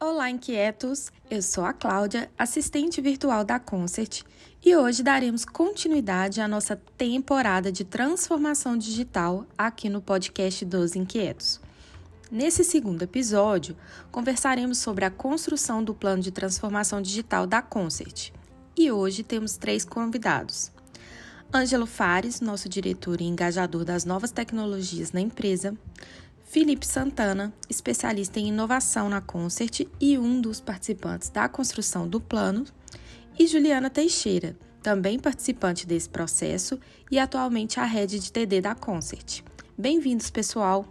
Olá, inquietos! Eu sou a Cláudia, assistente virtual da Concert, e hoje daremos continuidade à nossa temporada de transformação digital aqui no podcast dos Inquietos. Nesse segundo episódio, conversaremos sobre a construção do plano de transformação digital da Concert. E hoje temos três convidados. Ângelo Fares, nosso diretor e engajador das novas tecnologias na empresa. Felipe Santana, especialista em inovação na Concert e um dos participantes da construção do plano. E Juliana Teixeira, também participante desse processo e atualmente a rede de TD da Concert. Bem-vindos, pessoal!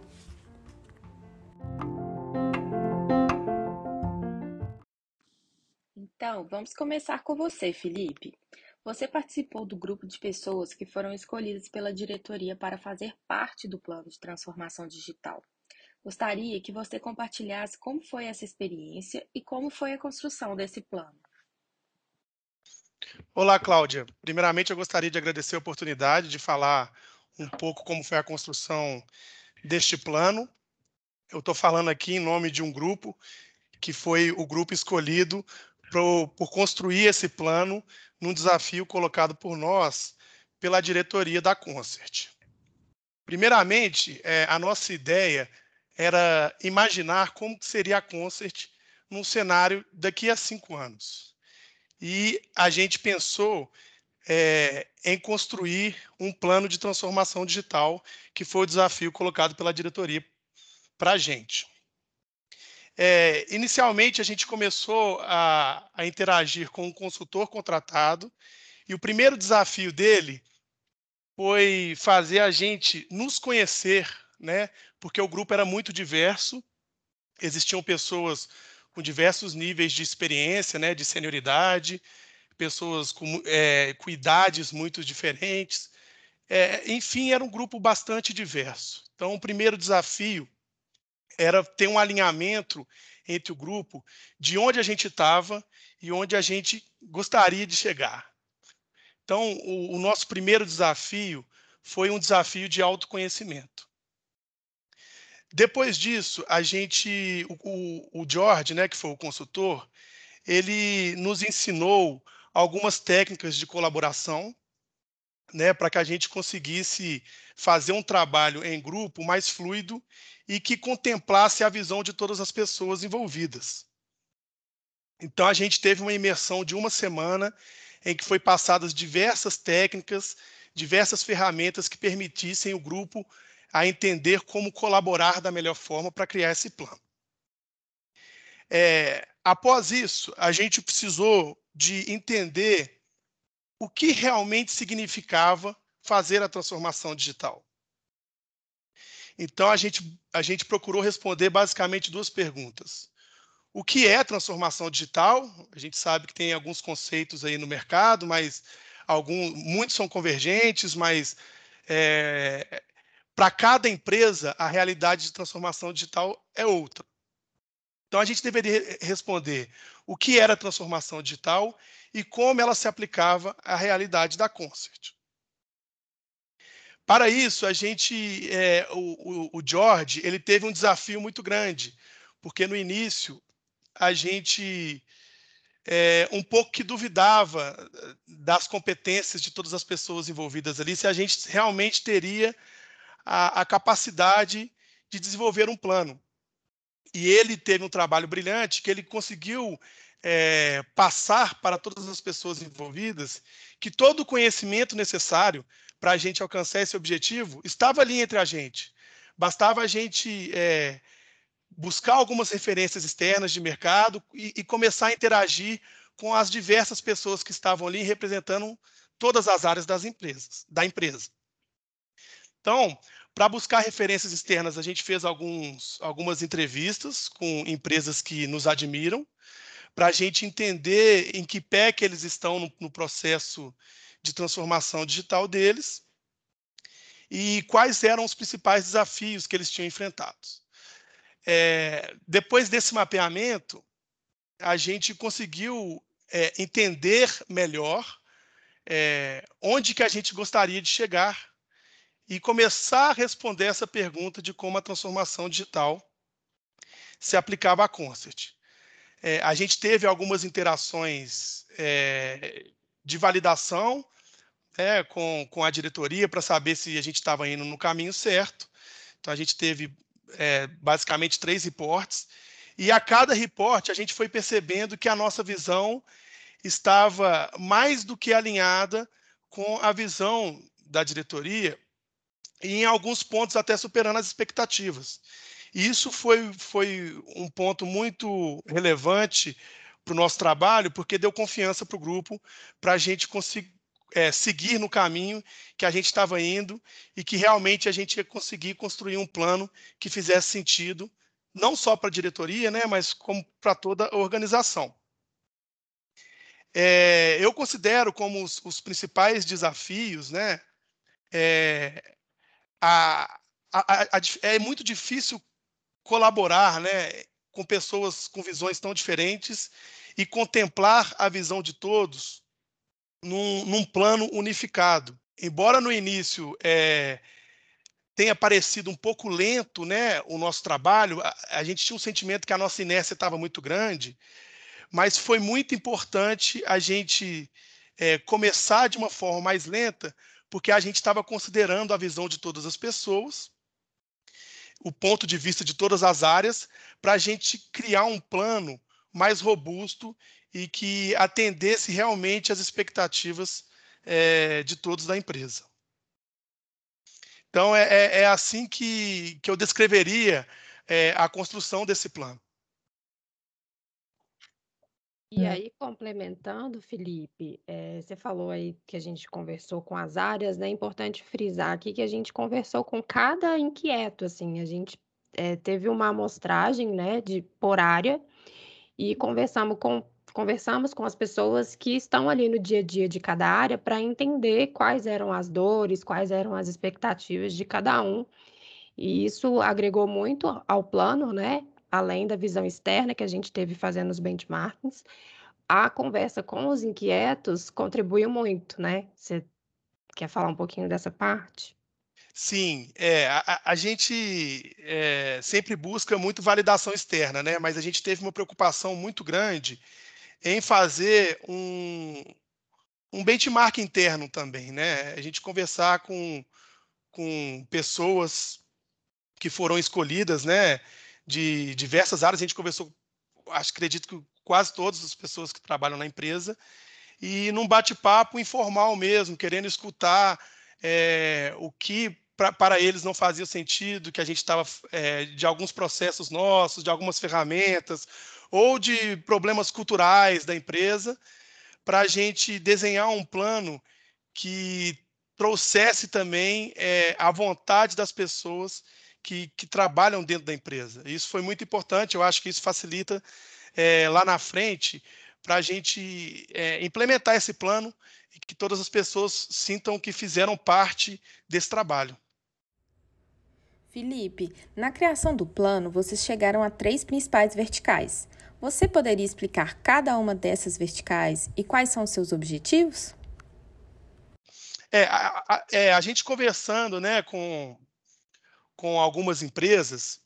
Então, vamos começar com você, Felipe. Você participou do grupo de pessoas que foram escolhidas pela diretoria para fazer parte do plano de transformação digital. Gostaria que você compartilhasse como foi essa experiência e como foi a construção desse plano. Olá, Cláudia. Primeiramente, eu gostaria de agradecer a oportunidade de falar um pouco como foi a construção deste plano. Eu estou falando aqui em nome de um grupo que foi o grupo escolhido por, por construir esse plano num desafio colocado por nós pela diretoria da Concert. Primeiramente, é, a nossa ideia era imaginar como seria a Concert num cenário daqui a cinco anos. E a gente pensou é, em construir um plano de transformação digital, que foi o desafio colocado pela diretoria para a gente. É, inicialmente, a gente começou a, a interagir com um consultor contratado, e o primeiro desafio dele foi fazer a gente nos conhecer, né? Porque o grupo era muito diverso, existiam pessoas com diversos níveis de experiência, né? De senioridade, pessoas com, é, com idades muito diferentes. É, enfim, era um grupo bastante diverso. Então, o primeiro desafio era ter um alinhamento entre o grupo de onde a gente estava e onde a gente gostaria de chegar. Então, o, o nosso primeiro desafio foi um desafio de autoconhecimento. Depois disso, a gente, o, o, George, né, que foi o consultor, ele nos ensinou algumas técnicas de colaboração, né, para que a gente conseguisse fazer um trabalho em grupo mais fluido e que contemplasse a visão de todas as pessoas envolvidas. Então a gente teve uma imersão de uma semana em que foi passadas diversas técnicas, diversas ferramentas que permitissem o grupo a entender como colaborar da melhor forma para criar esse plano. É, após isso, a gente precisou de entender o que realmente significava fazer a transformação digital. Então, a gente, a gente procurou responder basicamente duas perguntas. O que é transformação digital? A gente sabe que tem alguns conceitos aí no mercado, mas alguns, muitos são convergentes, mas é, para cada empresa, a realidade de transformação digital é outra. Então, a gente deveria responder o que era transformação digital e como ela se aplicava à realidade da Concert. Para isso, a gente, é, o, o, George, ele teve um desafio muito grande, porque no início a gente é, um pouco que duvidava eh, das competências de todas as pessoas envolvidas ali, se a gente realmente teria a, a capacidade de desenvolver um plano. E ele teve um trabalho brilhante que ele conseguiu é, passar para todas as pessoas envolvidas que todo o conhecimento necessário para a gente alcançar esse objetivo estava ali entre a gente. Bastava a gente é, buscar algumas referências externas de mercado e, e, começar a interagir com as diversas pessoas que estavam ali representando todas as áreas das empresas, da empresa. Então, para buscar referências externas, a gente fez alguns, algumas entrevistas com empresas que nos admiram, para a gente entender em que pé que eles estão no, no processo de transformação digital deles e quais eram os principais desafios que eles tinham enfrentado. É, depois desse mapeamento, a gente conseguiu é, entender melhor é, onde que a gente gostaria de chegar e começar a responder essa pergunta de como a transformação digital se aplicava à Concert. É, a gente teve algumas interações é, de validação né, com, com a diretoria para saber se a gente estava indo no caminho certo. Então, a gente teve é, basicamente três reportes, e a cada reporte a gente foi percebendo que a nossa visão estava mais do que alinhada com a visão da diretoria e em alguns pontos até superando as expectativas. E isso foi, foi um ponto muito relevante para o nosso trabalho, porque deu confiança para o grupo para a gente conseguir é, seguir no caminho que a gente estava indo e que realmente a gente ia conseguir construir um plano que fizesse sentido, não só para a diretoria, né, mas como para toda a organização. É, eu considero como os, os principais desafios, né, é, a, a, a, é muito difícil colaborar, né, com pessoas com visões tão diferentes e contemplar a visão de todos num, num plano unificado. Embora no início é, tenha parecido um pouco lento né, o nosso trabalho, a, a gente tinha um sentimento que a nossa inércia estava muito grande, mas foi muito importante a gente é, começar de uma forma mais lenta, porque a gente estava considerando a visão de todas as pessoas, o ponto de vista de todas as áreas, para a gente criar um plano mais robusto e que atendesse realmente às expectativas é, de todos da empresa. Então, é, é, é assim que, que eu descreveria é, a construção desse plano. E aí, complementando, Felipe, é, você falou aí que a gente conversou com as áreas, né? É importante frisar aqui que a gente conversou com cada inquieto, assim, a gente é, teve uma amostragem, né, de por área e conversamos com conversamos com as pessoas que estão ali no dia a dia de cada área para entender quais eram as dores, quais eram as expectativas de cada um. E isso agregou muito ao plano, né? Além da visão externa que a gente teve fazendo os benchmarkings, a conversa com os inquietos contribuiu muito, né? Você quer falar um pouquinho dessa parte? Sim, é, a, a gente é, sempre busca muito validação externa, né? Mas a gente teve uma preocupação muito grande em fazer um, um benchmark interno também, né? A gente conversar com, com pessoas que foram escolhidas, né? De diversas áreas, a gente conversou, acho, acredito que quase todas as pessoas que trabalham na empresa, e num bate-papo informal mesmo, querendo escutar é, o que pra, para eles não fazia sentido, que a gente estava é, de alguns processos nossos, de algumas ferramentas, ou de problemas culturais da empresa, para a gente desenhar um plano que trouxesse também é, a vontade das pessoas que, que, trabalham dentro da empresa. Isso foi muito importante, eu acho que isso facilita é, lá na frente para a gente é, implementar esse plano e que todas as pessoas sintam que fizeram parte desse trabalho. Felipe, na criação do plano, vocês chegaram a três principais verticais: você poderia explicar cada uma dessas verticais e quais são os seus objetivos? É, a, a, é, a gente conversando né, com, com algumas empresas,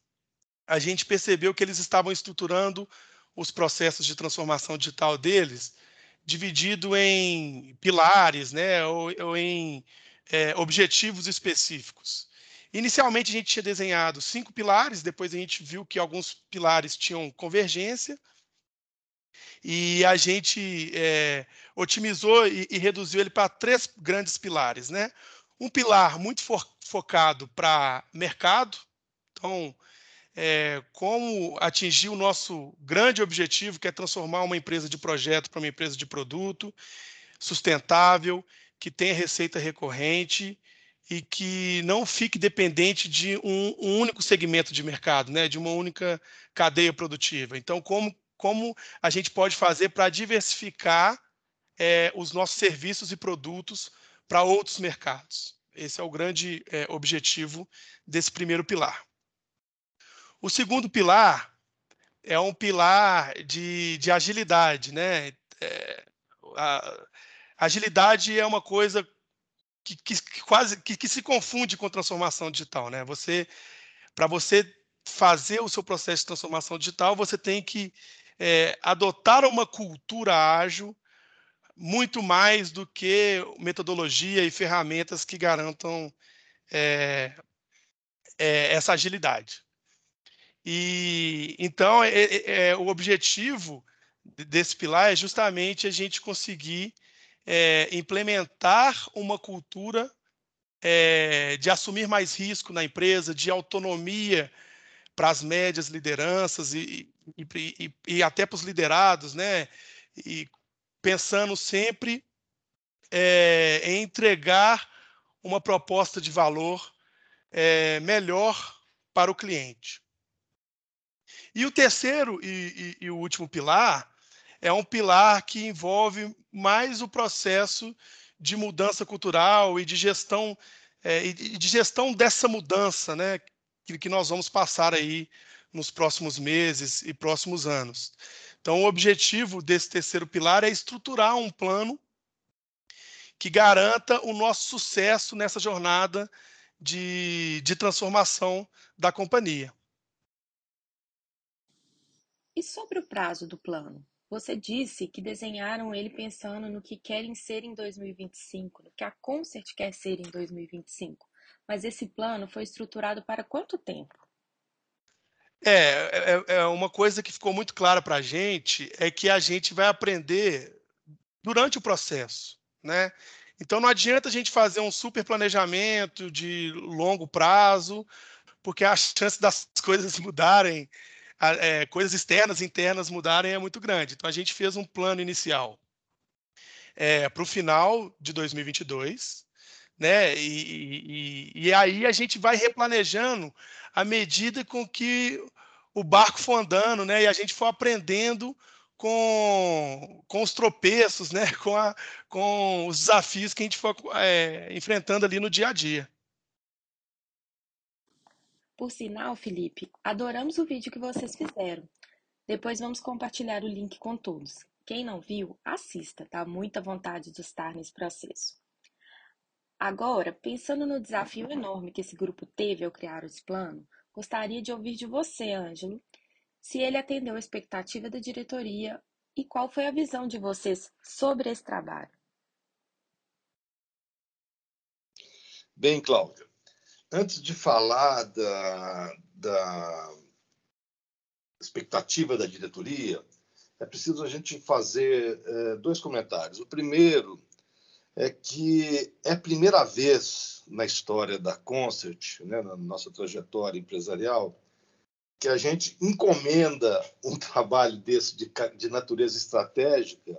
a gente percebeu que eles estavam estruturando os processos de transformação digital deles dividido em pilares, né, ou, ou em é, objetivos específicos. Inicialmente, a gente tinha desenhado cinco pilares, depois a gente viu que alguns pilares tinham convergência, e a gente é, otimizou e, e, reduziu ele para três grandes pilares. Né? Um pilar muito fo focado para mercado, então, é, como atingir o nosso grande objetivo, que é transformar uma empresa de projeto para uma empresa de produto, sustentável, que tenha receita recorrente e que não fique dependente de um, um, único segmento de mercado, né, de uma única cadeia produtiva. Então, como, como a gente pode fazer para diversificar é, os nossos serviços e produtos para outros mercados? Esse é o grande é, objetivo desse primeiro pilar. O segundo pilar é um pilar de, de agilidade, né? É, a, agilidade é uma coisa que, que, que quase que, que, se confunde com transformação digital, né? Você, para você fazer o seu processo de transformação digital, você tem que é, adotar uma cultura ágil muito mais do que metodologia e ferramentas que garantam é, é, essa agilidade. E então é, é, é, o objetivo desse pilar é justamente a gente conseguir é, implementar uma cultura de assumir mais risco na empresa, de autonomia para as médias lideranças e, e, e, e até para os liderados, né? E pensando sempre é, em entregar uma proposta de valor é, melhor para o cliente. E o terceiro e, e, e, o último pilar é um pilar que envolve mais o processo de mudança cultural e de gestão é, e de gestão dessa mudança, né, que, que nós vamos passar aí nos próximos meses e próximos anos. Então, o objetivo desse terceiro pilar é estruturar um plano que garanta o nosso sucesso nessa jornada de, de transformação da companhia. E sobre o prazo do plano? Você disse que desenharam ele pensando no que querem ser em 2025, no que a Concert quer ser em 2025. Mas esse plano foi estruturado para quanto tempo? É, é, é uma coisa que ficou muito clara para a gente é que a gente vai aprender durante o processo, né? Então não adianta a gente fazer um super planejamento de longo prazo, porque a chance das coisas mudarem, é, coisas externas e internas mudarem é muito grande. Então a gente fez um plano inicial é, para o final de 2022, né? E, e, e aí a gente vai replanejando à medida com que o barco for andando, né? E a gente for aprendendo com, com os tropeços, né? Com, a, com os desafios que a gente for é, enfrentando ali no dia a dia. Por sinal, Felipe, adoramos o vídeo que vocês fizeram. Depois vamos compartilhar o link com todos. Quem não viu, assista, tá? Muita vontade de estar nesse processo. Agora, pensando no desafio enorme que esse grupo teve ao criar esse plano, gostaria de ouvir de você, Ângelo, se ele atendeu a expectativa da diretoria e qual foi a visão de vocês sobre esse trabalho. Bem, Cláudia, antes de falar da, da expectativa da diretoria, é preciso a gente fazer é, dois comentários. O primeiro é que é a primeira vez na história da Concert, né, na nossa trajetória empresarial, que a gente encomenda um trabalho desse de, de natureza estratégica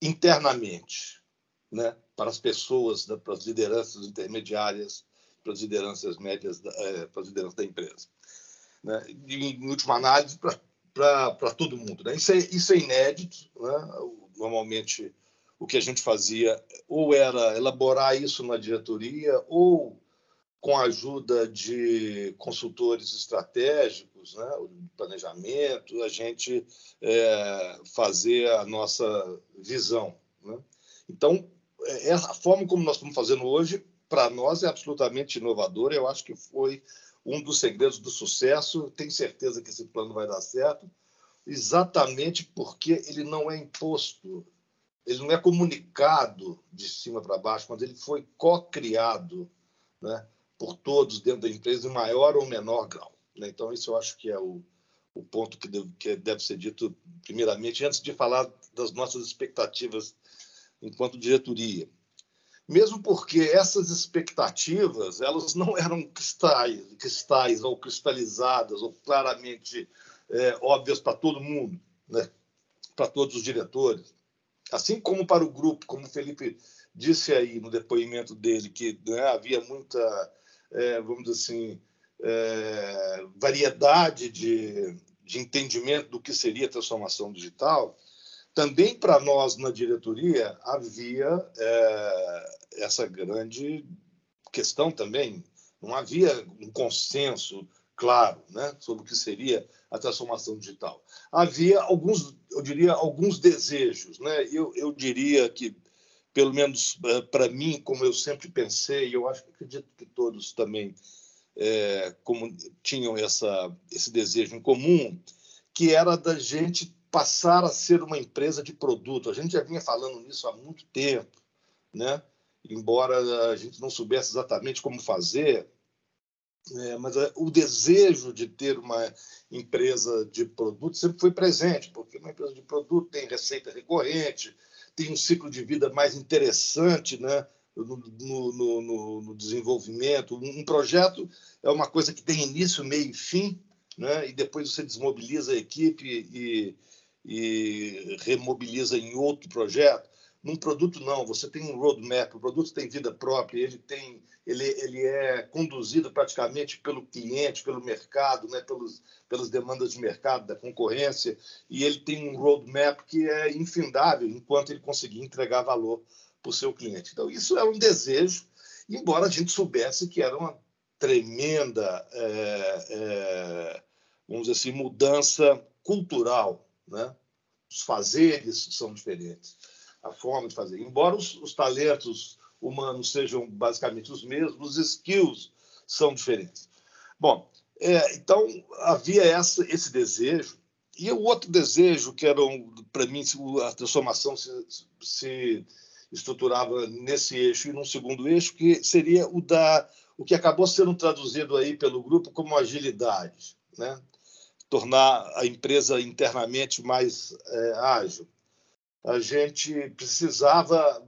internamente, né, para as pessoas, para as lideranças intermediárias, para as lideranças médias, é, para as lideranças da empresa. Né? Em última análise, para todo mundo. Né? Isso, é, isso é inédito. Né? Normalmente, o que a gente fazia ou era elaborar isso na diretoria ou com a ajuda de consultores estratégicos, né, planejamento, a gente é, fazer a nossa visão. Né? Então, é, a forma como nós estamos fazendo hoje, para nós, é absolutamente inovadora. Eu acho que foi um dos segredos do sucesso. Tenho certeza que esse plano vai dar certo, exatamente porque ele não é imposto, ele não é comunicado de cima para baixo, mas ele foi co-criado né, por todos dentro da empresa em maior ou menor grau. Né? Então, isso eu acho que é o, o ponto que deve, que deve ser dito primeiramente, antes de falar das nossas expectativas enquanto diretoria. Mesmo porque essas expectativas elas não eram cristais, cristais ou cristalizadas ou claramente é, óbvias para todo mundo, né? para todos os diretores. Assim como para o grupo, como o Felipe disse aí no depoimento dele, que né, havia muita, é, vamos dizer assim, é, variedade de, de entendimento do que seria transformação digital, também para nós na diretoria havia é, essa grande questão também. Não havia um consenso claro né, sobre o que seria a transformação digital. Havia alguns, eu diria, alguns desejos. Né? Eu, eu diria que, pelo menos eh, para mim, como eu sempre pensei, e eu acho que acredito que todos também é, como tinham essa, esse desejo em comum, que era da gente passar a ser uma empresa de produto. A gente já vinha falando nisso há muito tempo, né? embora a gente não soubesse exatamente como fazer, é, mas é, o desejo de ter uma empresa de produto sempre foi presente, porque uma empresa de produto tem receita recorrente, tem um ciclo de vida mais interessante né, no, no, no, no desenvolvimento. Um projeto é uma coisa que tem início, meio e fim, né, e depois você desmobiliza a equipe e, e remobiliza em outro projeto. Num produto, não, você tem um roadmap, o produto tem vida própria, ele, tem, ele, ele é conduzido praticamente pelo cliente, pelo mercado, né, pelos, pelas demandas de mercado, da concorrência, e ele tem um roadmap que é infindável enquanto ele conseguir entregar valor para o seu cliente. Então, isso é um desejo, embora a gente soubesse que era uma tremenda, é, é, vamos dizer assim, mudança cultural, né? Os fazeres são diferentes a forma de fazer. Embora os, os talentos humanos sejam basicamente os mesmos, os skills são diferentes. Bom, é, então havia essa, esse desejo. E o outro desejo, que era, um, para mim, a transformação se, se estruturava nesse eixo e num segundo eixo, que seria o da o que acabou sendo traduzido aí pelo grupo como agilidade, né? tornar a empresa internamente mais é, ágil a gente precisava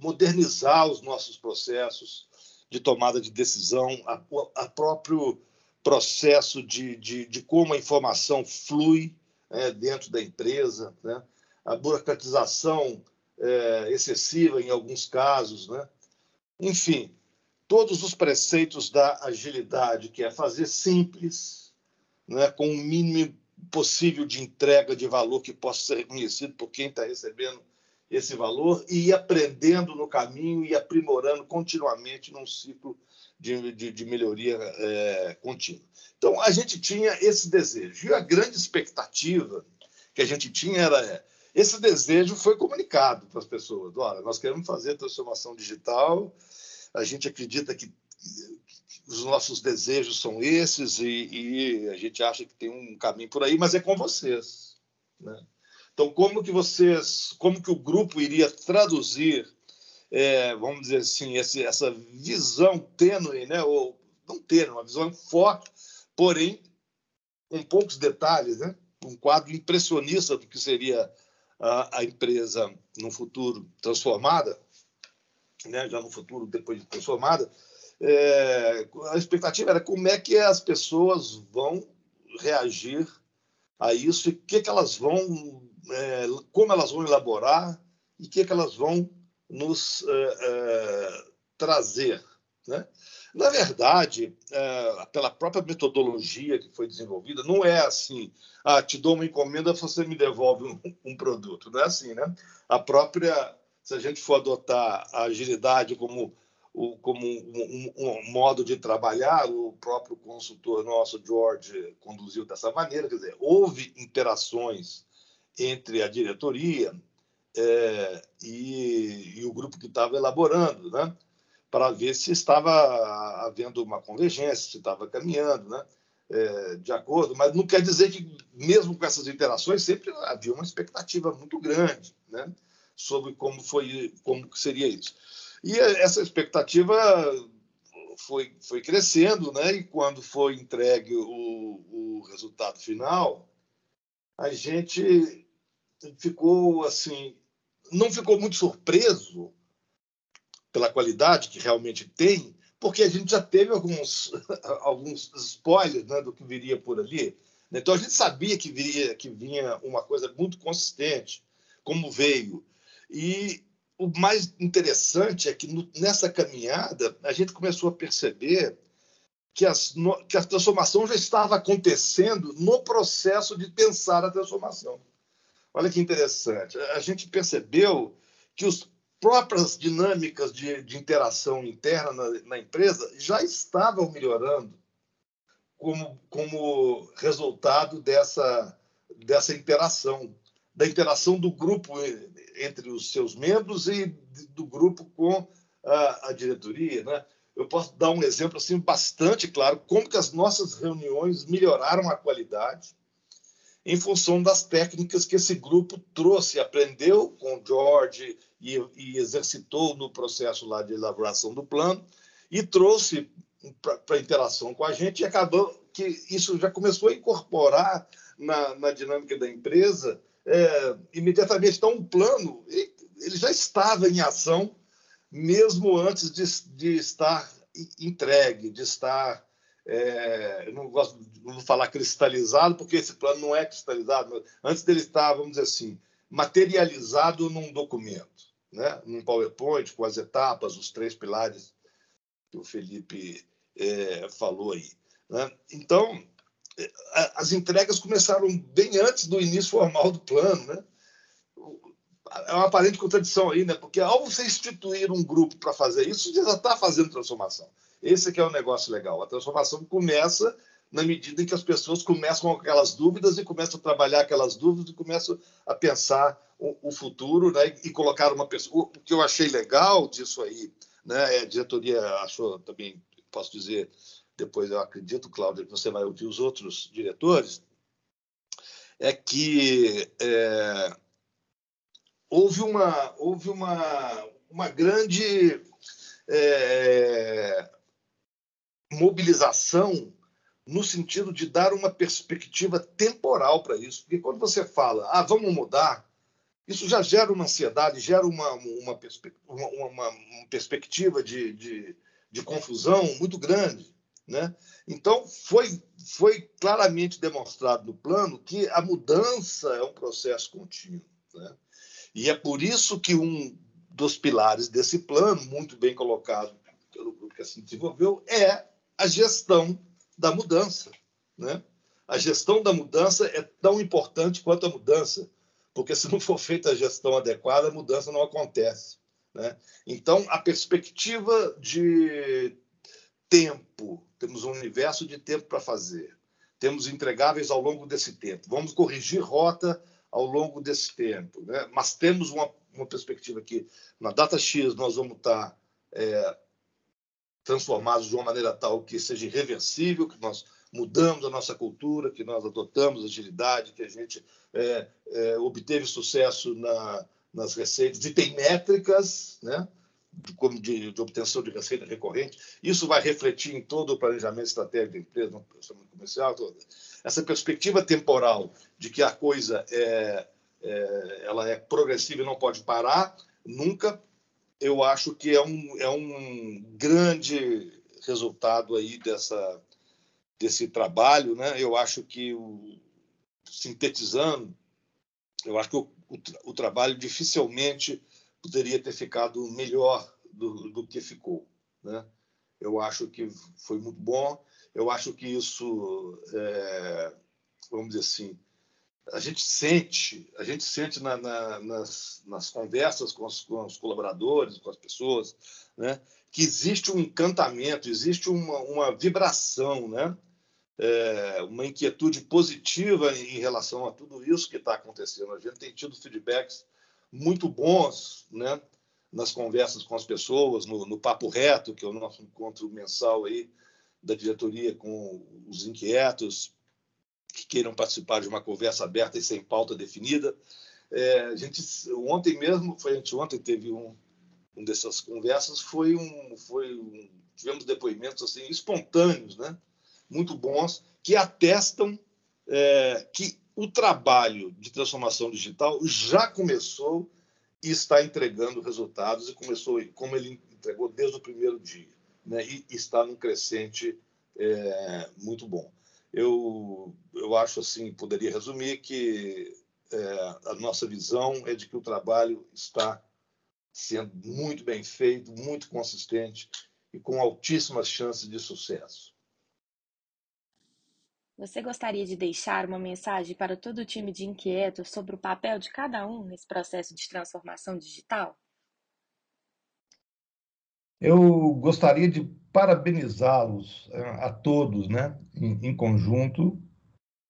modernizar os nossos processos de tomada de decisão, a, a próprio processo de, de, de, como a informação flui é, dentro da empresa, né? a burocratização é, excessiva em alguns casos, né? enfim, todos os preceitos da agilidade, que é fazer simples, né? com o mínimo possível de entrega de valor que possa ser reconhecido por quem está recebendo esse valor e ir aprendendo no caminho e aprimorando continuamente num ciclo de, de, de melhoria é, contínua. Então, a gente tinha esse desejo. E a grande expectativa que a gente tinha era esse desejo foi comunicado para as pessoas. Olha, nós queremos fazer transformação digital, a gente acredita que os nossos desejos são esses e, e, a gente acha que tem um caminho por aí, mas é com vocês. Né? Então, como que vocês, como que o grupo iria traduzir, é, vamos dizer assim, esse, essa visão tênue, né? ou não tênue, uma visão forte, porém com poucos detalhes, né? um quadro impressionista do que seria a, a empresa no futuro transformada, né? já no futuro depois de transformada, é, a expectativa era como é que as pessoas vão reagir a isso e que, que elas vão, é, como elas vão elaborar e que, que elas vão nos é, é trazer. Né? Na verdade, é, pela própria metodologia que foi desenvolvida, não é assim, ah, te dou uma encomenda, você me devolve um, um produto. Não é assim, né? A própria, se a gente for adotar a agilidade como o, como um, um, um, modo de trabalhar, o próprio consultor nosso, George, conduziu dessa maneira, quer dizer, houve interações entre a diretoria é, e, e, o grupo que estava elaborando, né, para ver se estava havendo uma convergência, se estava caminhando, né, é, de acordo, mas não quer dizer que, mesmo com essas interações, sempre havia uma expectativa muito grande né, sobre como, foi, como seria isso. E essa expectativa foi, foi crescendo, né? E quando foi entregue o, o resultado final, a gente ficou assim, não ficou muito surpreso pela qualidade que realmente tem, porque a gente já teve alguns, alguns spoilers né, do que viria por ali. Então a gente sabia que viria que vinha uma coisa muito consistente, como veio. E o mais interessante é que no, nessa caminhada a gente começou a perceber que, as, no, que a transformação já estava acontecendo no processo de pensar a transformação. Olha que interessante. A gente percebeu que as próprias dinâmicas de, de interação interna na, na, empresa já estavam melhorando como, como resultado dessa, dessa interação da interação do grupo entre os seus membros e do grupo com a, a diretoria, né? Eu posso dar um exemplo assim bastante claro como que as nossas reuniões melhoraram a qualidade em função das técnicas que esse grupo trouxe, aprendeu com o George e, e exercitou no processo lá de elaboração do plano e trouxe para interação com a gente e acabou que isso já começou a incorporar na, na dinâmica da empresa é, imediatamente. Então, o plano ele já estava em ação mesmo antes de, de estar entregue, de estar. É, eu não gosto de falar cristalizado, porque esse plano não é cristalizado, antes dele estar, vamos dizer assim, materializado num documento, né? num PowerPoint, com as etapas, os três pilares que o Felipe é, falou aí. Né? Então, as entregas começaram bem antes do início formal do plano. Né? é uma aparente contradição aí, né? Porque ao você instituir um grupo para fazer isso, você já está fazendo transformação. Esse é que é o um negócio legal. A transformação começa na medida em que as pessoas começam com aquelas dúvidas e começam a trabalhar aquelas dúvidas e começam a pensar o, o futuro né? e colocar uma pessoa. O que eu achei legal disso aí, né? A diretoria achou também, posso dizer, depois eu acredito, Cláudia, que você vai ouvir os outros diretores, é que é, houve uma, houve uma, uma grande é, mobilização no sentido de dar uma perspectiva temporal para isso. Porque quando você fala, ah, vamos mudar, isso já gera uma ansiedade, gera uma, uma, uma, uma, uma perspectiva de, de, de, confusão muito grande. Né? Então, foi, foi claramente demonstrado no plano que a mudança é um processo contínuo. Né? E é por isso que um dos pilares desse plano, muito bem colocado pelo grupo que assim desenvolveu, é a gestão da mudança. Né? A gestão da mudança é tão importante quanto a mudança, porque se não for feita a gestão adequada, a mudança não acontece. Né? Então, a perspectiva de tempo, temos um universo de tempo para fazer, temos entregáveis ao longo desse tempo, vamos corrigir rota ao longo desse tempo. Né? Mas temos uma, uma perspectiva que, na data X, nós vamos estar é, transformados de uma maneira tal que seja irreversível, que nós mudamos a nossa cultura, que nós adotamos agilidade, que a gente é, é, obteve sucesso na, nas receitas e tem métricas, né? De, de, de, obtenção de receita recorrente. Isso vai refletir em todo o planejamento estratégico da empresa, no planejamento comercial. Toda. Essa perspectiva temporal de que a coisa é, é, ela é progressiva e não pode parar nunca, eu acho que é um, é um grande resultado aí dessa, desse trabalho. Né? Eu acho que, o, sintetizando, eu acho que o, o, o trabalho dificilmente poderia ter ficado melhor do, do que ficou. Né? Eu acho que foi muito bom. Eu acho que isso, é, vamos dizer assim, a gente sente, a gente sente na, na, nas, nas, conversas com os, com os, colaboradores, com as pessoas, né, que existe um encantamento, existe uma, uma vibração, né, é, uma inquietude positiva em relação a tudo isso que está acontecendo. A gente tem tido feedbacks muito bons, né? Nas conversas com as pessoas, no, no Papo Reto, que é o nosso encontro mensal aí da diretoria com os inquietos que queiram participar de uma conversa aberta e sem pauta definida. É, a gente ontem mesmo, foi anteontem, teve um, um dessas conversas, foi um, foi um, tivemos depoimentos assim espontâneos, né? Muito bons que atestam é, que o trabalho de transformação digital já começou e está entregando resultados e começou como ele entregou desde o primeiro dia, né? E está num crescente é, muito bom. Eu eu acho assim poderia resumir que é, a nossa visão é de que o trabalho está sendo muito bem feito, muito consistente e com altíssimas chances de sucesso. Você gostaria de deixar uma mensagem para todo o time de inquietos sobre o papel de cada um nesse processo de transformação digital? Eu gostaria de parabenizá-los eh, a todos, né, em, em conjunto,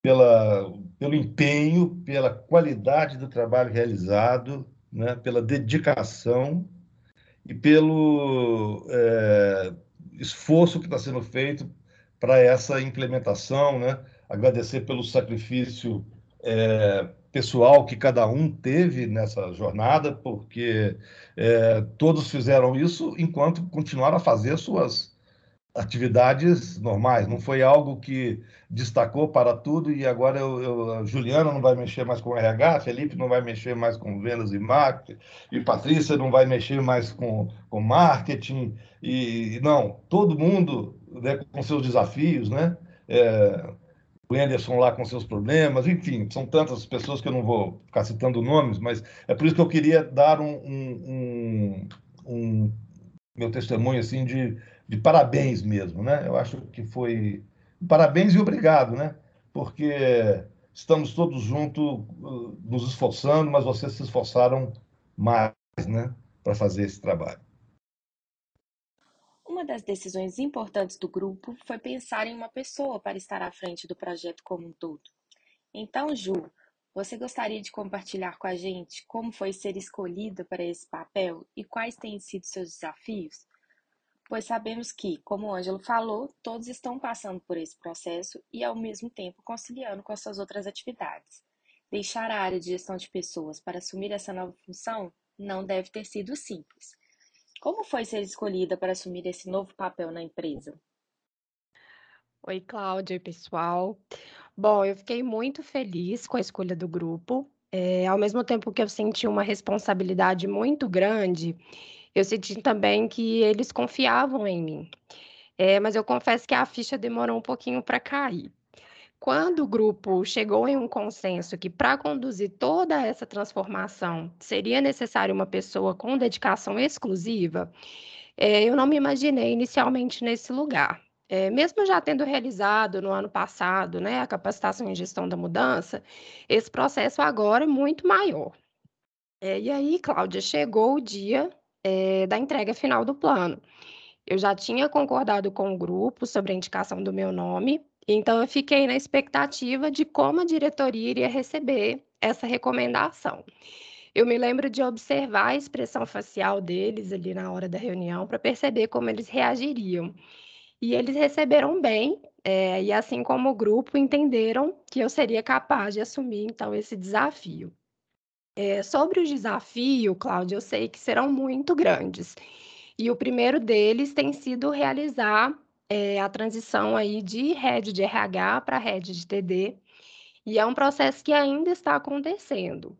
pela, pelo empenho, pela qualidade do trabalho realizado, né, pela dedicação e pelo é, esforço que está sendo feito para essa implementação, né? agradecer pelo sacrifício é, pessoal que cada um teve nessa jornada, porque é, todos fizeram isso enquanto continuaram a fazer suas atividades normais. Não foi algo que destacou para tudo e agora eu, eu, Juliana não vai mexer mais com RH, Felipe não vai mexer mais com vendas e marketing, e Patrícia não vai mexer mais com, com marketing. E não, todo mundo né, com seus desafios, né? É, o Anderson lá com seus problemas, enfim, são tantas pessoas que eu não vou ficar citando nomes, mas é por isso que eu queria dar um, um, um, um meu testemunho assim de, de parabéns mesmo, né? Eu acho que foi parabéns e obrigado, né? Porque estamos todos juntos uh, nos esforçando, mas vocês se esforçaram mais, né, para fazer esse trabalho. Uma das decisões importantes do grupo foi pensar em uma pessoa para estar à frente do projeto como um todo. Então, Ju, você gostaria de compartilhar com a gente como foi ser escolhida para esse papel e quais têm sido seus desafios? Pois sabemos que, como o Ângelo falou, todos estão passando por esse processo e, ao mesmo tempo, conciliando com as suas outras atividades. Deixar a área de gestão de pessoas para assumir essa nova função não deve ter sido simples. Como foi ser escolhida para assumir esse novo papel na empresa? Oi, Cláudia, pessoal. Bom, eu fiquei muito feliz com a escolha do grupo. É, ao mesmo tempo que eu senti uma responsabilidade muito grande, eu senti também que eles confiavam em mim. É, mas eu confesso que a ficha demorou um pouquinho para cair. Quando o grupo chegou em um consenso que para conduzir toda essa transformação seria necessário uma pessoa com dedicação exclusiva, é, eu não me imaginei inicialmente nesse lugar. É, mesmo já tendo realizado no ano passado né, a capacitação em gestão da mudança, esse processo agora é muito maior. É, e aí, Cláudia, chegou o dia é, da entrega final do plano. Eu já tinha concordado com o grupo sobre a indicação do meu nome, então, eu fiquei na expectativa de como a diretoria iria receber essa recomendação. Eu me lembro de observar a expressão facial deles ali na hora da reunião para perceber como eles reagiriam. E eles receberam bem, é, e assim como o grupo, entenderam que eu seria capaz de assumir, então, esse desafio. É, sobre o desafio, Cláudia, eu sei que serão muito grandes. E o primeiro deles tem sido realizar é, a transição aí de rede de RH para rede de TD, e é um processo que ainda está acontecendo.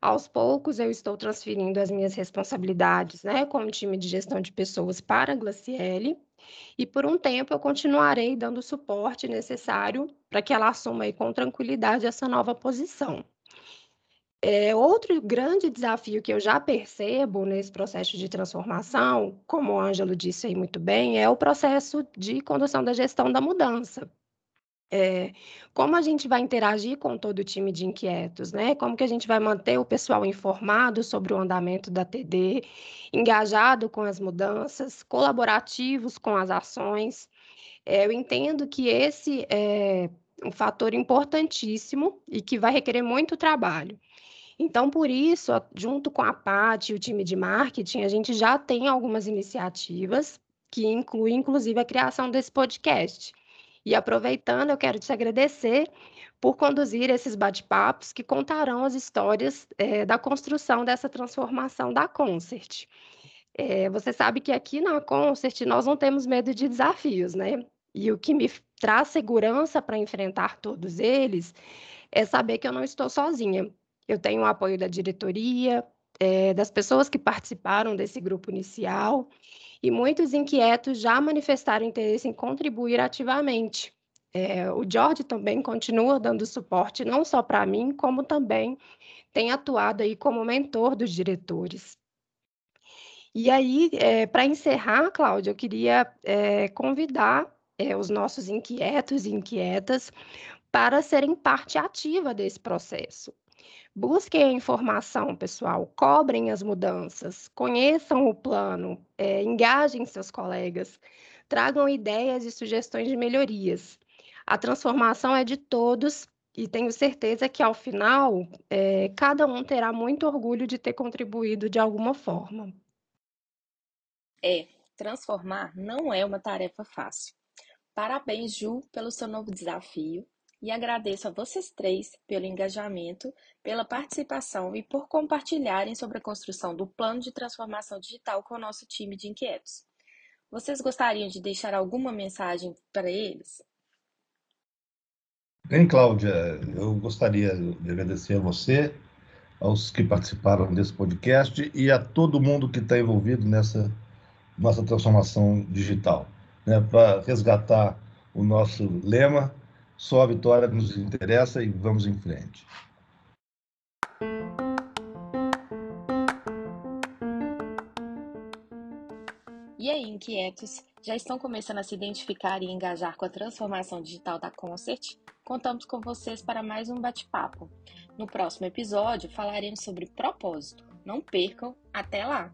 Aos poucos, eu estou transferindo as minhas responsabilidades, né, como time de gestão de pessoas para a Glaciele, e por um tempo eu continuarei dando o suporte necessário para que ela assuma aí com tranquilidade essa nova posição. É, outro grande desafio que eu já percebo nesse processo de transformação, como o Ângelo disse aí muito bem, é o processo de condução da gestão da mudança. É, como a gente vai interagir com todo o time de inquietos, né? Como que a gente vai manter o pessoal informado sobre o andamento da TD, engajado com as mudanças, colaborativos com as ações. É, eu entendo que esse é um fator importantíssimo e que vai requerer muito trabalho. Então, por isso, junto com a Pat e o time de marketing, a gente já tem algumas iniciativas que incluem, inclusive, a criação desse podcast. E aproveitando, eu quero te agradecer por conduzir esses bate-papos que contarão as histórias é, da construção dessa transformação da Concert. É, você sabe que aqui na Concert nós não temos medo de desafios, né? E o que me traz segurança para enfrentar todos eles é saber que eu não estou sozinha, eu tenho o apoio da diretoria, é, das pessoas que participaram desse grupo inicial, e muitos inquietos já manifestaram interesse em contribuir ativamente. É, o Jorge também continua dando suporte não só para mim, como também tem atuado aí como mentor dos diretores. E aí, é, para encerrar, Cláudia, eu queria é, convidar os nossos inquietos e inquietas para serem parte ativa desse processo. Busquem a informação, pessoal, cobrem as mudanças, conheçam o plano, é, engajem seus colegas, tragam ideias e sugestões de melhorias. A transformação é de todos e tenho certeza que ao final é, cada um terá muito orgulho de ter contribuído de alguma forma. É, transformar não é uma tarefa fácil. Parabéns, Ju, pelo seu novo desafio e agradeço a vocês três pelo engajamento, pela participação e por compartilharem sobre a construção do plano de transformação digital com o nosso time de inquietos. Vocês gostariam de deixar alguma mensagem para eles? Bem, Cláudia, eu gostaria de agradecer a você, aos que participaram desse podcast e a todo mundo que está envolvido nessa nossa transformação digital, né, para resgatar o nosso lema, só a vitória nos interessa e vamos em frente. E aí, inquietos, já estão começando a se identificar e engajar com a transformação digital da Concert? Contamos com vocês para mais um bate-papo. No próximo episódio falaremos sobre propósito. Não percam, até lá!